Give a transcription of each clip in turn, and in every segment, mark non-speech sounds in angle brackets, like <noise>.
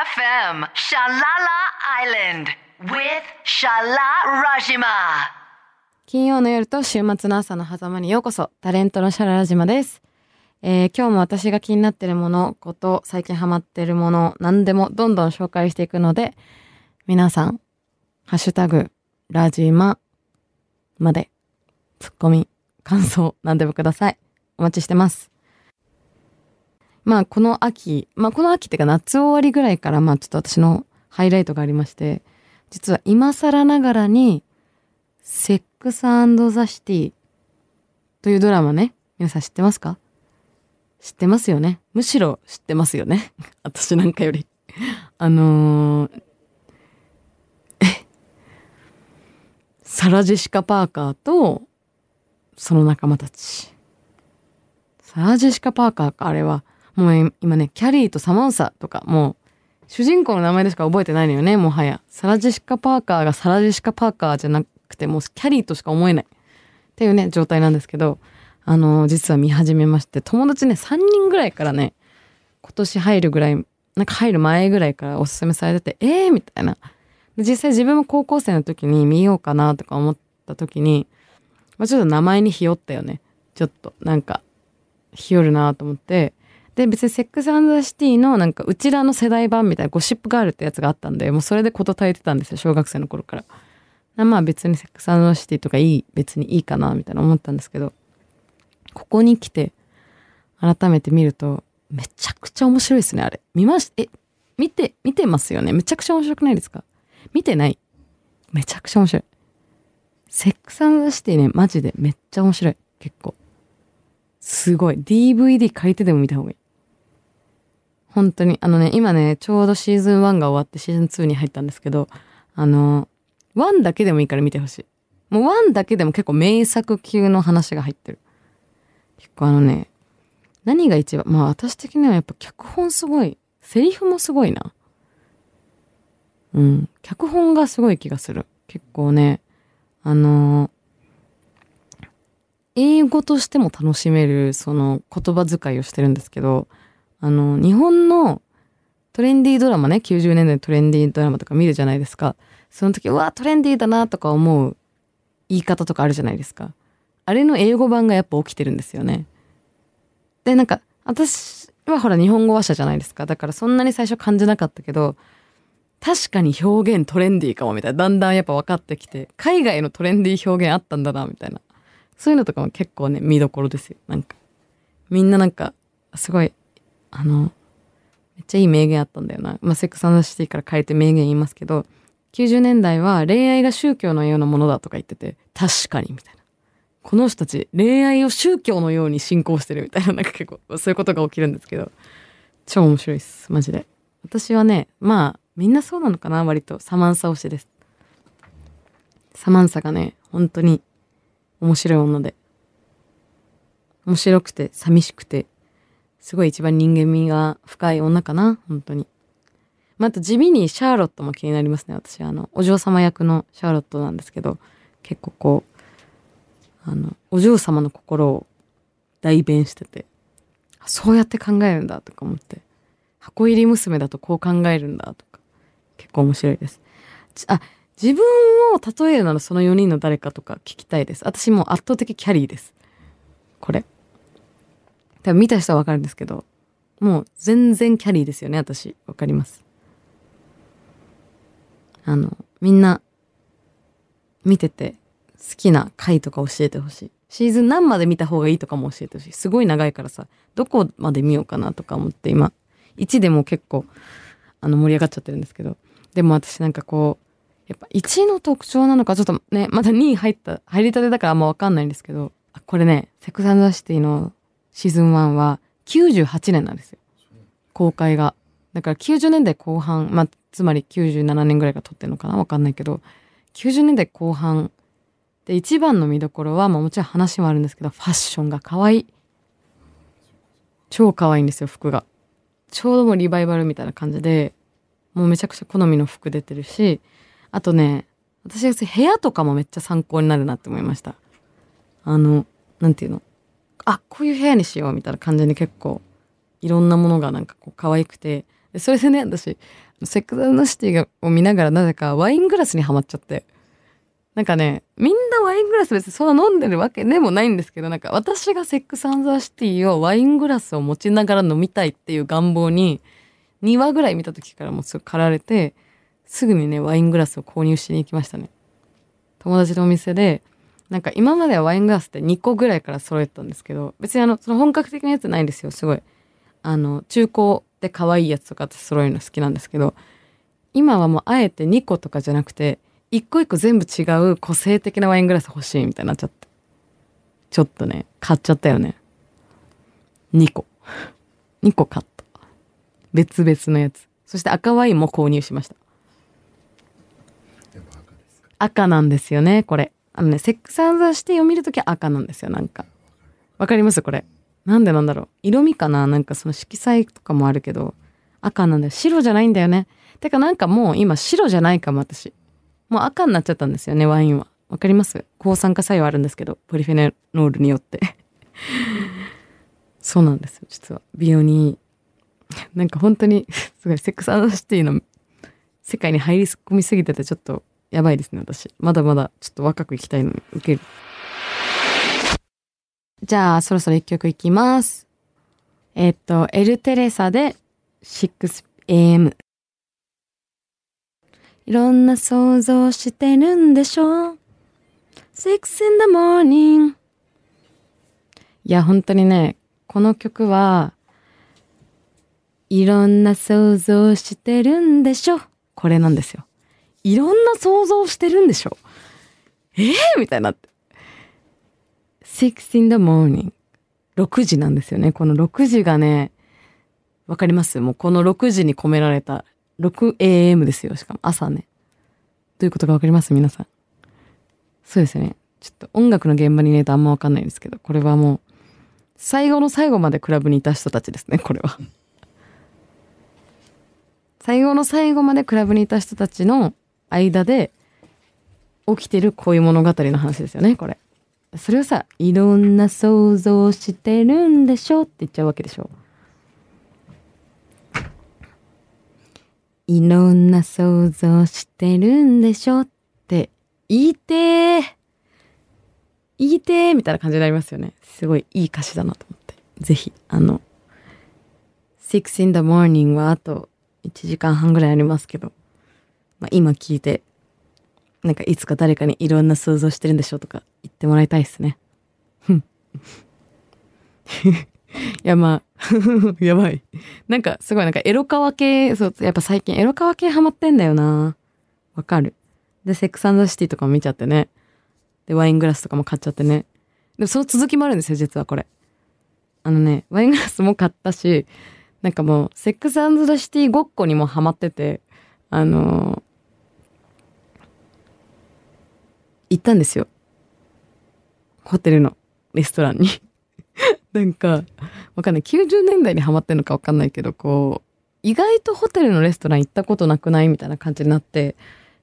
FM Shalala Island with Shala Rajima. 金曜の夜と週末の朝の狭間にようこそ、タレントのシャララ島です。えー今日も私が気になってるもの、こと、最近ハマってるもの、何でもどんどん紹介していくので、皆さん、ハッシュタグ、ラジマまで、ツッコミ、感想、何でもください。お待ちしてます。まあ、この秋、まあ、この秋っていうか夏終わりぐらいから、まあ、ちょっと私のハイライトがありまして、実は今更ながらに、セックスザ・シティというドラマね、皆さん知ってますか？知ってますよね？むしろ知ってますよね？<laughs> 私なんかより。<laughs> あのー、サラ・ジェシカ・パーカーと、その仲間たち。サラ・ジェシカ・パーカーか、あれは。もう今ね、キャリーとサマンサとか、もう、主人公の名前でしか覚えてないのよね、もはや。サラ・ジェシカ・パーカーがサラ・ジェシカ・パーカーじゃなくて、もうキャリーとしか思えない。っていうね、状態なんですけど、あの、実は見始めまして、友達ね、3人ぐらいからね、今年入るぐらい、なんか入る前ぐらいからおすすめされてて、えーみたいな。実際自分も高校生の時に見ようかなとか思った時に、まあ、ちょっと名前にひよったよね。ちょっと、なんか、ひよるなと思って、で、別にセックスザ・シティのなんか、うちらの世代版みたいなゴシップガールってやつがあったんで、もうそれで事足りてたんですよ、小学生の頃から。まあ別にセックスザ・シティとかいい、別にいいかな、みたいな思ったんですけど、ここに来て、改めて見ると、めちゃくちゃ面白いですね、あれ。見ました、え、見て、見てますよね？めちゃくちゃ面白くないですか？見てないめちゃくちゃ面白い。セックスザ・シティね、マジでめっちゃ面白い。結構。すごい。DVD 借りてでも見た方がいい。本当に。あのね、今ね、ちょうどシーズン1が終わってシーズン2に入ったんですけど、あの、1だけでもいいから見てほしい。もう1だけでも結構名作級の話が入ってる。結構あのね、何が一番、まあ私的にはやっぱ脚本すごい。セリフもすごいな。うん。脚本がすごい気がする。結構ね、あのー英語としても楽しめる、その言葉遣いをしてるんですけど、あの、日本のトレンディードラマね、90年代のトレンディードラマとか見るじゃないですか。その時、うわ、トレンディーだなとか思う言い方とかあるじゃないですか。あれの英語版がやっぱ起きてるんですよね。で、なんか、私はほら日本語話者じゃないですか。だからそんなに最初感じなかったけど、確かに表現トレンディーかもみたいな。だんだんやっぱ分かってきて、海外のトレンディー表現あったんだな、みたいな。そういうのとかも結構ね、見どころですよ。なんか。みんななんか、すごい、あの、めっちゃいい名言あったんだよな。まあ、セックスシティから変えて名言言いますけど、90年代は恋愛が宗教のようなものだとか言ってて、確かに、みたいな。この人たち、恋愛を宗教のように信仰してるみたいな、なんか結構、そういうことが起きるんですけど、超面白いです。マジで。私はね、まあ、みんなそうなのかな、割と。サマンサ推しです。サマンサがね、本当に面白い女で。面白くて、寂しくて、すごい一番人間味が深い女かな、本当に。まあ、あと地味にシャーロットも気になりますね、私。あの、お嬢様役のシャーロットなんですけど、結構こう、あの、お嬢様の心を代弁してて、そうやって考えるんだとか思って、箱入り娘だとこう考えるんだとか、結構面白いです。あ、自分を例えるならその4人の誰かとか聞きたいです。私も圧倒的キャリーです。これ。多分見た人はわかるんですけど、もう全然キャリーですよね、私。わかります。あの、みんな、見てて、好きな回とか教えてほしい。シーズン何まで見た方がいいとかも教えてほしい。すごい長いからさ、どこまで見ようかなとか思って今、1でも結構、あの、盛り上がっちゃってるんですけど、でも私なんかこう、やっぱ1の特徴なのか、ちょっとね、まだ2に入った、入りたてだからあんまわかんないんですけど、これね、セックスアンドザシティのシーズン1は98年なんですよ。公開が。だから90年代後半、まあ、つまり97年ぐらいが撮ってるのかなわかんないけど、90年代後半で一番の見どころは、まあもちろん話もあるんですけど、ファッションが可愛い。超可愛いんですよ、服が。ちょうどもうリバイバルみたいな感じで、もうめちゃくちゃ好みの服出てるし、あとね、私は部屋とかもめっちゃ参考になるなって思いました。あの、なんていうの？あ、こういう部屋にしようみたいな感じに結構、いろんなものがなんかこう可愛くて、それでね、私、セックスシティを見ながらなぜかワイングラスにはまっちゃって。なんかね、みんなワイングラス別にそんな飲んでるわけでもないんですけど、なんか私がセックスザシティをワイングラスを持ちながら飲みたいっていう願望に、2話ぐらい見た時からもうすぐ駆られて、すぐにね、ワイングラスを購入しに行きましたね。友達のお店で、なんか今まではワイングラスって2個ぐらいから揃えたんですけど、別にあの、その本格的なやつないんですよ、すごい。あの、中古で可愛いやつとかって揃えるの好きなんですけど、今はもうあえて2個とかじゃなくて、一個一個全部違う個性的なワイングラス欲しいみたいになっちゃって。ちょっとね、買っちゃったよね。2個。2個買った。別々のやつ。そして赤ワインも購入しました。赤なんですよね、これ。あのね、セックスアンザシティを見るときは赤なんですよ、なんか。わかります？これ。なんでなんだろう？色味かな？なんかその色彩とかもあるけど、赤なんだよ。白じゃないんだよね。てかなんかもう今白じゃないかも、私。もう赤になっちゃったんですよね、ワインは。わかります？抗酸化作用あるんですけど、ポリフェノールによって。<laughs> そうなんですよ、実は。美容にいい。なんか本当に、<laughs> すごい、セックスアンドシティの世界に入り込みすぎてて、ちょっとやばいですね、私。まだまだちょっと若く生きたいのに受ける。じゃあ、そろそろ一曲いきます。えっと、エルテレサで 6am。いろんな想像してるんでしょ ?6 in the morning。いや、本当にね、この曲は、いろんな想像してるんでしょ？これなんですよ。いろんな想像してるんでしょえー、みたいになって。6 in the morning。6時なんですよね。この6時がね、わかります？もうこの6時に込められた 6am ですよ。しかも朝ね。どういうことかわかります？皆さん。そうですね。ちょっと音楽の現場にいないとあんまわかんないんですけど、これはもう、最後の最後までクラブにいた人たちですね、これは。最後の最後までクラブにいた人たちの間で起きてるこういう物語の話ですよね、これ。それをさ、いろんな想像してるんでしょって言っちゃうわけでしょ。いろんな想像してるんでしょって言いてー言いてーみたいな感じになりますよね。すごいいい歌詞だなと思って。ぜひ、あの、Six in the morning はあと1時間半ぐらいありますけど、まあ、今聞いて、なんかいつか誰かにいろんな想像してるんでしょうとか言ってもらいたいですね。<laughs> ふん。いやまあ、やばい。なんかすごいなんかエロカワ系、そう、やっぱ最近エロカワ系ハマってんだよな。わかる。で、セックスシティとかも見ちゃってね。で、ワイングラスとかも買っちゃってね。でもその続きもあるんですよ、実はこれ。あのね、ワイングラスも買ったし、なんかもう、セックスシティごっこにもハマってて、あのー行ったんですよ。ホテルのレストランに。<laughs> なんか、わかんない。90年代にハマってんのかわかんないけど、こう、意外とホテルのレストラン行ったことなくないみたいな感じになって、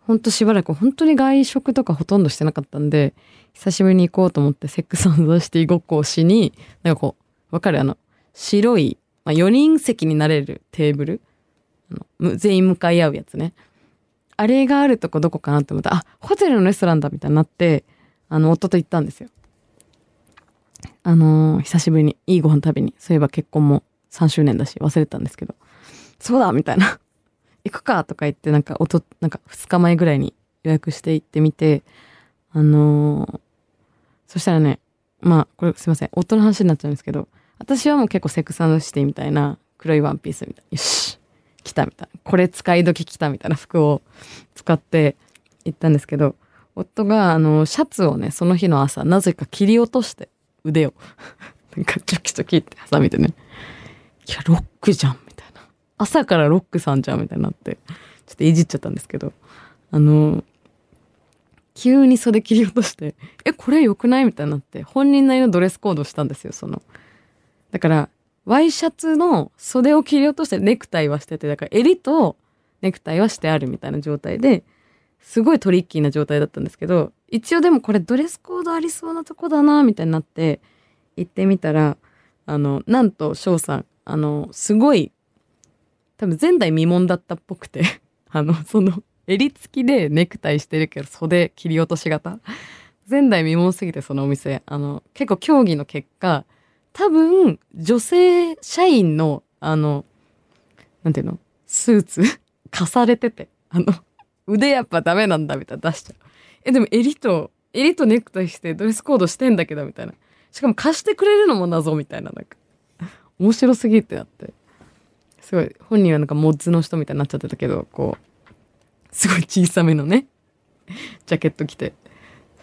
ほんとしばらく本当に外食とかほとんどしてなかったんで、久しぶりに行こうと思ってセックスザシティごっこをしに、なんかこう、わかる？あの、白い、まあ、4人席になれるテーブル？あの全員向かい合うやつね。あれがあるとこどこかなって思ったら、あ、ホテルのレストランだみたいになって、あの、夫と行ったんですよ。あのー久しぶりにいいご飯食べに。そういえば結婚も3周年だし忘れてたんですけど。そうだみたいな。<laughs> 行くかとか言って、なんか、おと、なんか2日前ぐらいに予約して行ってみて、あのーそしたらね、まあ、これすいません。夫の話になっちゃうんですけど、私はもう結構セックスシティみたいな黒いワンピースみたいな。よし来たみたいな。これ使い時来たみたいな服を使って行ったんですけど、夫があの、シャツをね、その日の朝、なぜか切り落として、腕を。<laughs> なんかチョキチョキってハサミでね。いや、ロックじゃんみたいな。朝からロックさんじゃんみたいになって、ちょっといじっちゃったんですけど、あの、急に袖切り落として、え、これ良くない？みたいになって、本人なりのドレスコードしたんですよ、その。だから、ワイシャツの袖を切り落としてネクタイはしてて、だから襟とネクタイはしてあるみたいな状態で、すごいトリッキーな状態だったんですけど、一応でもこれドレスコードありそうなとこだな、みたいになって、行ってみたら、あの、なんと翔さん、あの、すごい多分前代未聞だったっぽくて <laughs> あのその襟付きでネクタイしてるけど袖切り落とし型。前代未聞すぎてそのお店あの結構協議の結果多分女性社員のあのなんていうの？スーツ？<laughs> 貸されてて。あの腕やっぱダメなんだみたいな出しちゃう。えでも襟と襟とネクタイしてドレスコードしてんだけどみたいな。しかも貸してくれるのも謎みたいななんか。<laughs> 面白すぎってなって。すごい本人はなんかモッズの人みたいになっちゃってたけどこうすごい小さめのねジャケット着て。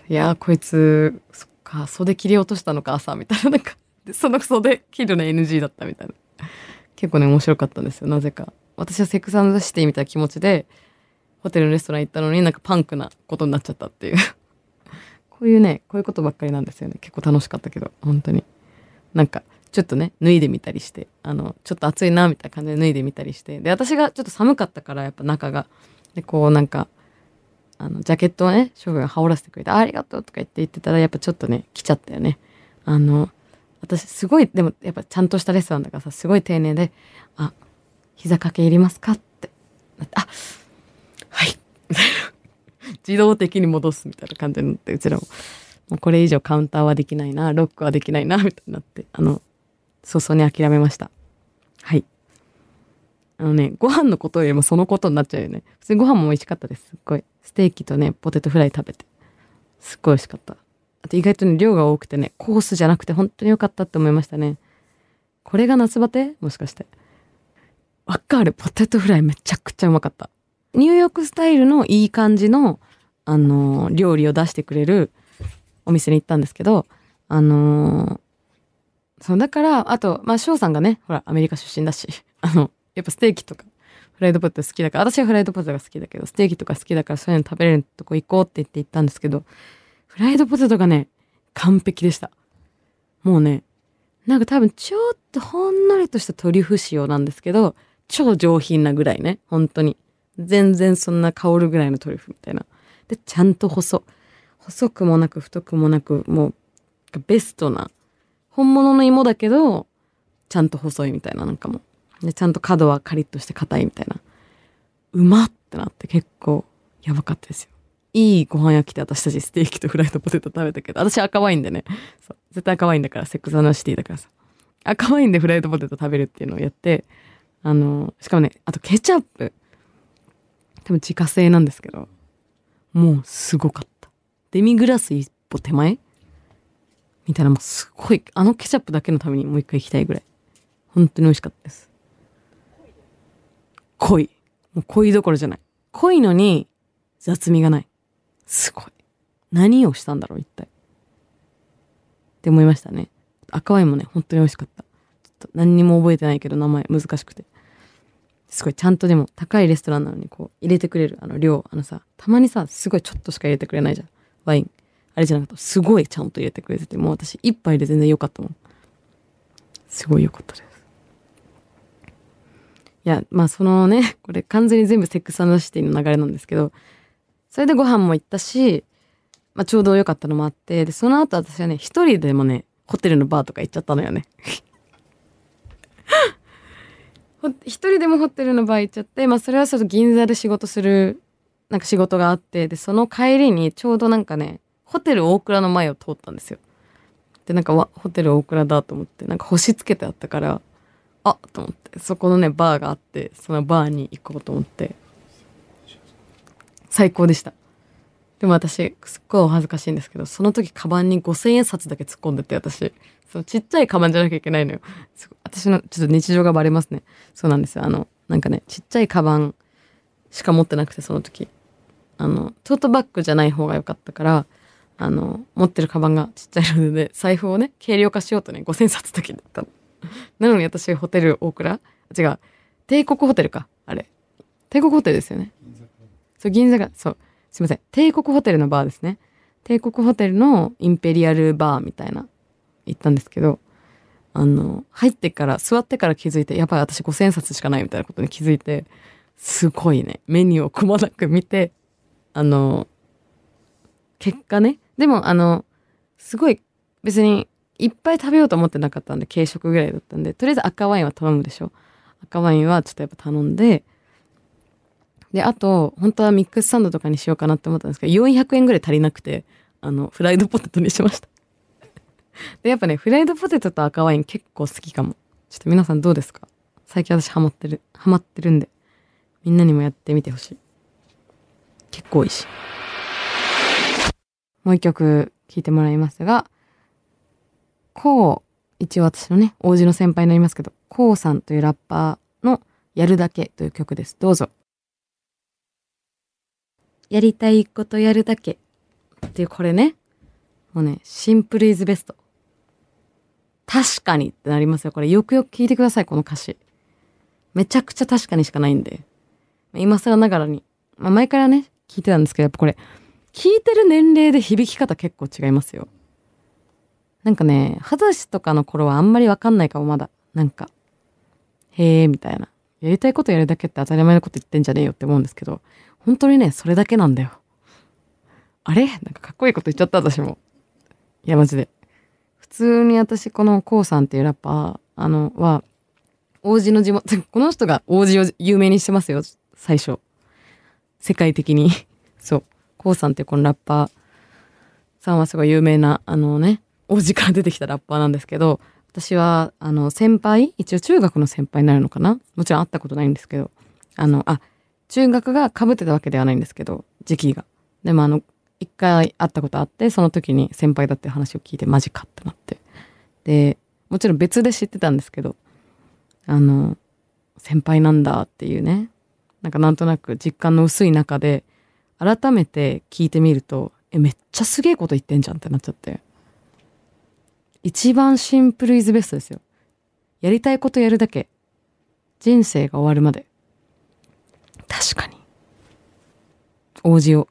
いやーこいつそっか袖切り落としたのか朝みたいななんか。でその袖切るの NG だったみたいな。結構ね面白かったんですよ。なぜか。私はセックスザシティみたいな気持ちでホテルのレストラン行ったのになんかパンクなことになっちゃったっていう。<laughs> こういうねこういうことばっかりなんですよね。結構楽しかったけど。本当に。なんかちょっとね脱いでみたりして。あのちょっと暑いなみたいな感じで脱いでみたりして。で私がちょっと寒かったからやっぱ中が。でこうなんかあのジャケットをね翔吾が羽織らせてくれてありがとうとか言って言ってたらやっぱちょっとね来ちゃったよね。あの私すごいでもやっぱちゃんとしたレストランだからさすごい丁寧で「あ膝掛けいりますか?」って。なって「あはい」<laughs> 自動的に戻すみたいな感じになってうちらも。もうこれ以上カウンターはできないなロックはできないなみたいになってあの早々に諦めました。はい。あのねご飯のことよりもそのことになっちゃうよね。普通にご飯も美味しかったです。すっごい。ステーキとねポテトフライ食べて。すっごい美味しかった。あと意外とね量が多くてねコースじゃなくて本当に良かったって思いましたね。これが夏バテ？もしかして。わかる。ポテトフライめちゃくちゃうまかった。ニューヨークスタイルのいい感じのあのー料理を出してくれるお店に行ったんですけどあのーそうだからあとまあ翔さんがねほらアメリカ出身だし <laughs> あのやっぱステーキとかフライドポテト好きだから私はフライドポテトが好きだけどステーキとか好きだからそういうの食べれるとこ行こうって言って行ったんですけどフライドポテトがね完璧でした。もうねなんか多分ちょっとほんのりとしたトリュフ塩なんですけど超上品なぐらいね本当に。全然そんな香るぐらいのトリュフみたいな。でちゃんと細。細くもなく太くもなくもうベストな本物の芋だけどちゃんと細いみたいななんかもう。でちゃんと角はカリッとして硬いみたいな。うまってなって結構やばかったですよ。いいご飯焼きで私たちステーキとフライドポテト食べたけど私赤ワインでね。そう。絶対赤ワインだからセックスアナシティだからさ。赤ワインでフライドポテト食べるっていうのをやってあのしかもねあとケチャップ。多分自家製なんですけどもうすごかった。デミグラス一歩手前？みたいなもうすごい。あのケチャップだけのためにもう一回行きたいぐらい。本当に美味しかったです。濃い。もう濃いどころじゃない。濃いのに雑味がない。すごい。何をしたんだろう一体。って思いましたね。赤ワインもね本当に美味しかった。ちょっと何にも覚えてないけど名前難しくて。すごいちゃんとでも高いレストランなのにこう入れてくれるあの量。あのさたまにさすごいちょっとしか入れてくれないじゃん。ワイン。あれじゃなかった。すごいちゃんと入れてくれててもう私一杯で全然良かったもん。すごい良かったです。いやまあそのねこれ完全に全部セックスアンドシティの流れなんですけどそれでご飯も行ったし、まあ、ちょうど良かったのもあってでその後私はね一人でもねホテルのバーとか行っちゃったのよね。<laughs> 一人でもホテルのバー行っちゃって、まあ、それはちょっと銀座で仕事するなんか仕事があってでその帰りにちょうどなんかねホテル大倉の前を通ったんですよ。でなんかわホテル大倉だと思ってなんか星つけてあったからあと思ってそこのねバーがあってそのバーに行こうと思って。最高でした。でも私すっごいお恥ずかしいんですけどその時カバンに5,000円札だけ突っ込んでて私。そのちっちゃいカバンじゃなきゃいけないのよ。私のちょっと日常がバレますね。そうなんですよ。あのなんかねちっちゃいカバンしか持ってなくてその時。あのトートバッグじゃない方が良かったからあの持ってるカバンがちっちゃいので財布をね軽量化しようとね5,000冊だけだったの。なのに私ホテル大倉違う。帝国ホテルかあれ。帝国ホテルですよね。そう銀座がそうすいません。帝国ホテルのバーですね。帝国ホテルのインペリアルバーみたいな行ったんですけどあの入ってから座ってから気づいてやっぱり私5,000冊しかないみたいなことに気づいてすごいね。メニューをくまなく見てあの結果ね。でもあのすごい別にいっぱい食べようと思ってなかったんで軽食ぐらいだったんでとりあえず赤ワインは頼むでしょ。赤ワインはちょっとやっぱ頼んで、で、あと、本当はミックスサンドとかにしようかなって思ったんですけど、400円ぐらい足りなくて、あの、フライドポテトにしました。<laughs> で、やっぱね、フライドポテトと赤ワイン結構好きかも。ちょっと皆さんどうですか？最近私ハマってる、ハマってるんで、みんなにもやってみてほしい。結構美味し。もう一曲聴いてもらいますが、こう、一応私のね、王子の先輩になりますけど、こうさんというラッパーのやるだけという曲です。どうぞ。やりたいことやるだけ。っていうこれね、もうね、シンプルイズベスト。確かにってなりますよ。これよくよく聞いてください、この歌詞。めちゃくちゃ確かにしかないんで。今更ながらに。まあ前からね、聞いてたんですけど、やっぱこれ、聞いてる年齢で響き方結構違いますよ。なんかね、二十歳とかの頃はあんまりわかんないかも、まだ。なんか、へえ、みたいな。やりたいことやるだけって当たり前のこと言ってんじゃねえよって思うんですけど、本当にね、それだけなんだよ。あれ？なんかかっこいいこと言っちゃった私も。いや、マジで。普通に私、このコウさんっていうラッパー、あの、は、王子の地元、<laughs> この人が王子を有名にしてますよ、最初。世界的に。<laughs> そう。コウさんっていうこのラッパーさんはすごい有名な、あのね、王子から出てきたラッパーなんですけど、私は、あの、先輩、一応中学の先輩になるのかな？もちろん会ったことないんですけど、あの、あ、中学が被ってたわけではないんですけど、時期が。でもあの、一回会ったことあって、その時に先輩だって話を聞いて、マジかってなって。で、もちろん別で知ってたんですけど、あの、先輩なんだっていうね、なんかなんとなく実感の薄い中で、改めて聞いてみると、え、めっちゃすげえこと言ってんじゃんってなっちゃって。一番シンプルイズベストですよ。やりたいことやるだけ。人生が終わるまで。確かに。王子を。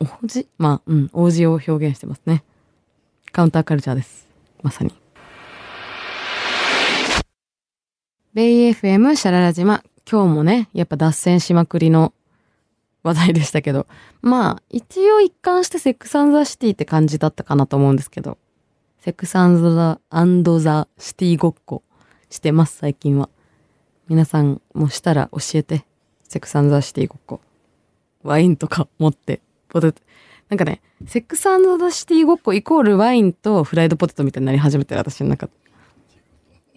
王子？まあ、うん、王子を表現してますね。カウンターカルチャーです。まさに。ベイ FM シャララ島。今日もね、やっぱ脱線しまくりの話題でしたけど、まあ、一応一貫してセックスザシティって感じだったかなと思うんですけど、セックスザアンドザシティごっこしてます、最近は。皆さんもしたら教えて。セックスザシティごっこ。ワインとか持って、ポテト。なんかね、セックスザシティごっこイコールワインとフライドポテトみたいになり始めてる、私の中で。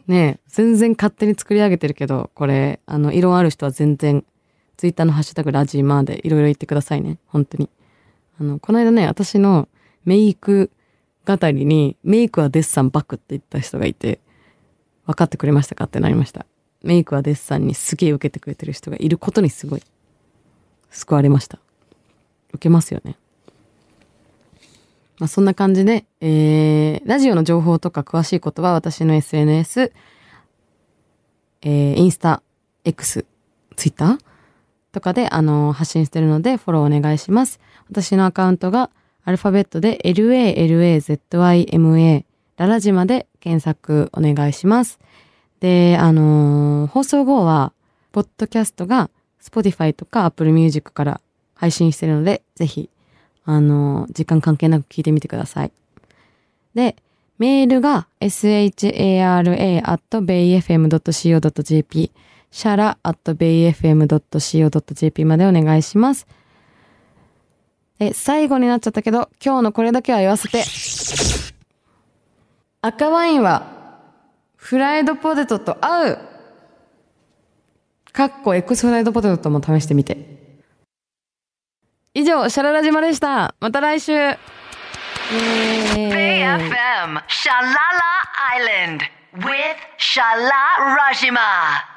ねえ、全然勝手に作り上げてるけど、これ、あの、異論ある人は全然、ツイッターのハッシュタグラジーマーでいろいろ言ってくださいね。本当に。あの、この間ね、私のメイク語りに、メイクはデッサンバックって言った人がいて、分かってくれましたかってなりました。メイクはデッサンにすげえ受けてくれてる人がいることにすごい、救われました。受けますよね。まあ、そんな感じで、えー、ラジオの情報とか詳しいことは私の SNS、えー、インスタ、X、ツイッターとかで、あのー、発信してるのでフォローお願いします。私のアカウントがアルファベットで LALAZYMA ララジマで検索お願いします。で、あのー、放送後は、ポッドキャストが Spotify とか Apple Music から配信してるので、ぜひあの、時間関係なく聞いてみてください。で、メールが shara.bayfm.co.jp シャラ .bayfm.co.jp までお願いします。で、最後になっちゃったけど、今日のこれだけは言わせて。赤ワインは、フライドポテトと合う。かっこエクスフライドポテトとも試してみて。以上、シャララ島でした。また来週。BFM Shalala Island with Shala Rajima.